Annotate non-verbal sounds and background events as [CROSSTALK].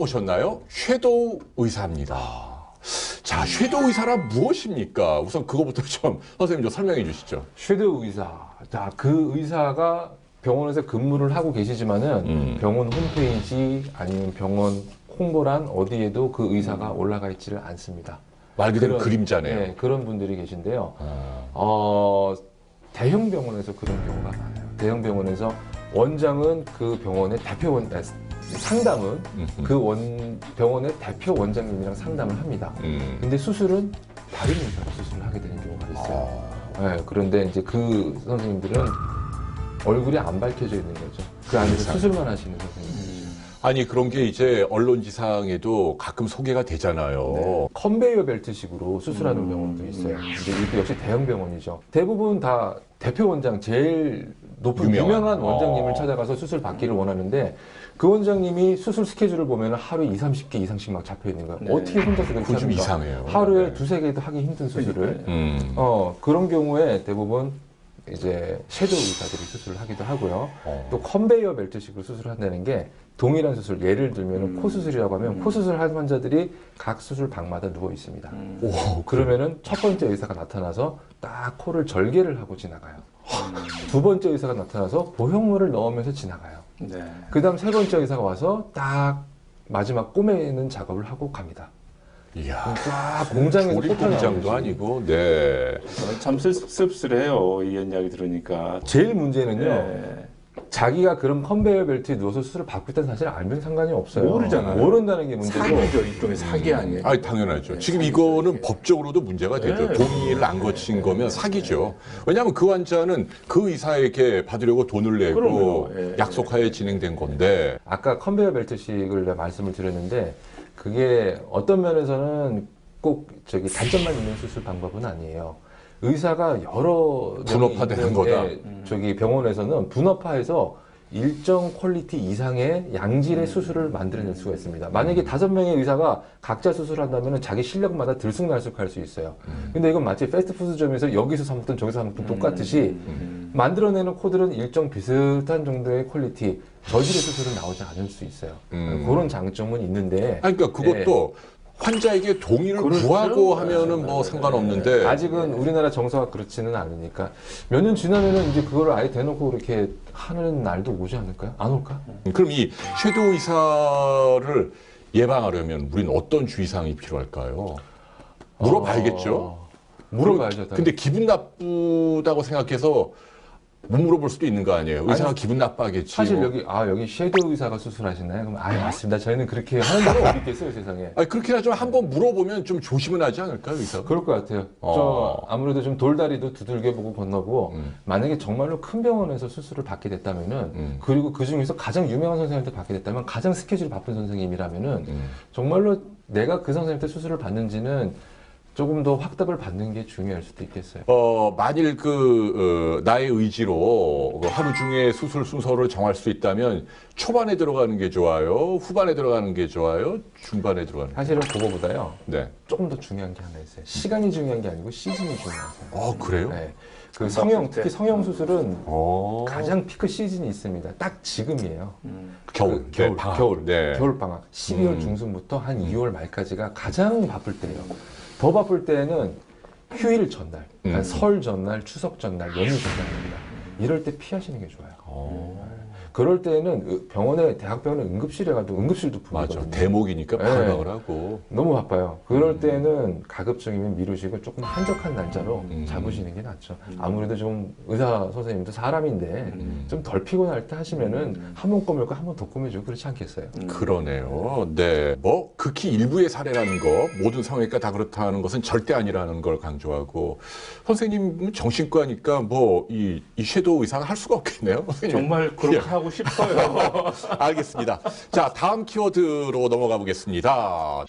모셨나요? 섀도우 의사입니다. 자, 섀도우 의사란 무엇입니까? 우선 그거부터 좀 선생님 좀 설명해 주시죠. 섀도우 의사. 자, 그 의사가 병원에서 근무를 하고 계시지만은 음. 병원 홈페이지 아니면 병원 홍보란 어디에도 그 의사가 올라가 있지를 않습니다. 말 그대로 그런- 그림자네요. 네, 그런 분들이 계신데요. 아, 어, 대형 병원에서 그런 경우가 많아요. 대형 병원에서 원장은 그 병원의 대표 원, 아, 상담은. 그 원, 병원의 대표 원장님이랑 상담을 합니다. 음. 근데 수술은 다른 의사가 수술을 하게 되는 경우가 있어요. 아, 네, 그런데 이제 그 선생님들은 얼굴이 안 밝혀져 있는 거죠. 그 안에서 세상에. 수술만 하시는 선생님들. 아니 그런 게 이제 언론지상에도 가끔 소개가 되잖아요. 네. 컨베이어 벨트식으로 수술하는 음. 병원도 있어요. 근데 이것도 역시 대형 병원이죠. 대부분 다 대표 원장 제일 높은 유명한. 유명한, 원장님을 어. 찾아가서 수술 받기를 원하는데 그 원장님이 수술 스케줄을 보면 하루에 2, 30개 이상씩 막 잡혀 있는 거예요. 네. 어떻게 혼자서 그렇게 그건 좀 합니까? 이상해요. 하루에 네. 두세 개도 하기 힘든 수술을 음. 어, 그런 경우에 대부분 이제 shadow 의사들이 수술을 하기도 하고요. 어. 또 컨베이어 벨트식으로 수술한다는 게 동일한 수술, 예를 들면 음. 코 수술이라고 하면 음. 코 수술한 환자들이 각 수술 방마다 누워 있습니다. 음. 오, 그러면은 첫 번째 의사가 나타나서 딱 코를 절개를 하고 지나가요. 두 번째 의사가 나타나서 보형물을 넣으면서 지나가요. 네. 그 다음 세 번째 의사가 와서 딱 마지막 꼬매는 작업을 하고 갑니다. 이야. 쫙 공장에서 공장도. 아니고, 네. 어, 참 쓸- 씁쓸해요. 이런 이야기 들으니까. 제일 문제는요. 네. 자기가 그런 컨베이어 벨트에 누워서 수술을 받고 있다는 사실 알면 상관이 없어요. 모르잖아요. 모른다는 게 문제고. 사기죠. 일종의 사기 아니에요. 아, 당연하죠. 네, 지금 사기죠, 이거는. 법적으로도 문제가 되죠. 네. 동의를 안 거친 거면 사기죠. 왜냐하면 그 환자는 그 의사에게 받으려고 돈을 내고 그럼요. 예, 약속하에 예. 진행된 건데, 아까 컨베이어 벨트식을 내가 말씀을 드렸는데 그게 어떤 면에서는 꼭 저기 단점만 있는 수술 방법은 아니에요. 의사가 여러 분업화되는 거다. 예, 저기 병원에서는 분업화해서 일정 quality 이상의 양질의 수술을 만들어낼 수가 있습니다. 만약에 다섯 명의 의사가 각자 수술한다면 자기 실력마다 들쑥날쑥할 수 있어요. 근데 이건 마치 패스트푸드점에서 여기서 사 먹든 저기서 사 먹든 똑같듯이 음. 만들어내는 코드는 일정 비슷한 정도의 quality, 저질의 수술은 나오지 않을 수 있어요. 음. 그런 장점은 있는데 아니, 그러니까 그것도 환자에게 동의를 그렇죠. 구하고 하면은 네, 뭐 네, 상관없는데, 아직은 우리나라 정서가 그렇지는 않으니까 몇 년 지나면은 이제 그거를 아예 대놓고 이렇게 하는 날도 오지 않을까요? 안 올까? 그럼 이 shadow 의사를 예방하려면 우리는 어떤 주의사항이 필요할까요? 물어봐야겠죠. 어, 물어봐야죠. 당연히. 근데 기분 나쁘다고 생각해서 못 물어볼 수도 있는 거 아니에요. 의사가 기분 나빠하겠지. 사실 뭐. 여기 아 여기 섀도우 의사가 수술하시나요? 그럼 아 맞습니다. 저희는 그렇게 하는 데가 어디 [LAUGHS] 있겠어요 세상에. 아니 그렇긴 하지만 한번 물어보면 좀 조심은 하지 않을까요, 의사가? 그럴 것 같아요. 어. 저 아무래도 좀 돌다리도 두들겨 보고 건너고 음. 만약에 정말로 큰 병원에서 수술을 받게 됐다면은 음. 그리고 그 중에서 가장 유명한 선생님한테 받게 됐다면 가장 스케줄이 바쁜 선생님이라면은 음. 정말로 내가 그 선생님한테 수술을 받는지는 조금 더 확답을 받는 게 중요할 수도 있겠어요. 어, 만일 그, 어, 나의 의지로 그 하루 중에 수술 순서를 정할 수 있다면 초반에 들어가는 게 좋아요? 후반에 들어가는 게 좋아요? 중반에 들어가는 게 사실은 그거보다요. 네. 조금 더 중요한 게 하나 있어요. 시간이 중요한 게 아니고 시즌이 중요하세요. 어, 그래요? 네. 그 성형 특히 성형 수술은 어. 가장 피크 시즌이 있습니다. 딱 지금이에요. 음. 겨울, 그 겨울, 네, 방학. 겨울, 네. 겨울 방학. 12월 음. 중순부터 한 2월 말까지가 가장 바쁠 때예요. 더 바쁠 때는 휴일 전날, 그러니까 음. 설 전날, 추석 전날, 연휴 전날입니다. 이럴 때 피하시는 게 좋아요. 어. 그럴 때는 의- 병원에 대학병원에 응급실에 가도 응급실도 맞아. 부르거든요. 대목이니까 네. 방학을 하고. 너무 바빠요. 그럴 음. 때는 가급적이면 미루시고 조금 한적한 날짜로 음. 잡으시는 게 낫죠. 아무래도 좀 의사 선생님도 사람인데 음. 좀덜 피곤할 때 하시면은 음. 한번 꼬매고 한 번 더 꼬매주고 그렇지 않겠어요? 음. 그러네요. 네. 뭐, 극히 일부의 사례라는 거, 모든 성형외과 다 그렇다는 것은 절대 아니라는 걸 강조하고, 선생님은 정신과니까 뭐, 이, 이 섀도우 의사가 할 수가 없겠네요. 선생님. 정말 그렇게 예. 하고 싶어요. [LAUGHS] 알겠습니다. 자, 다음 키워드로 넘어가 보겠습니다.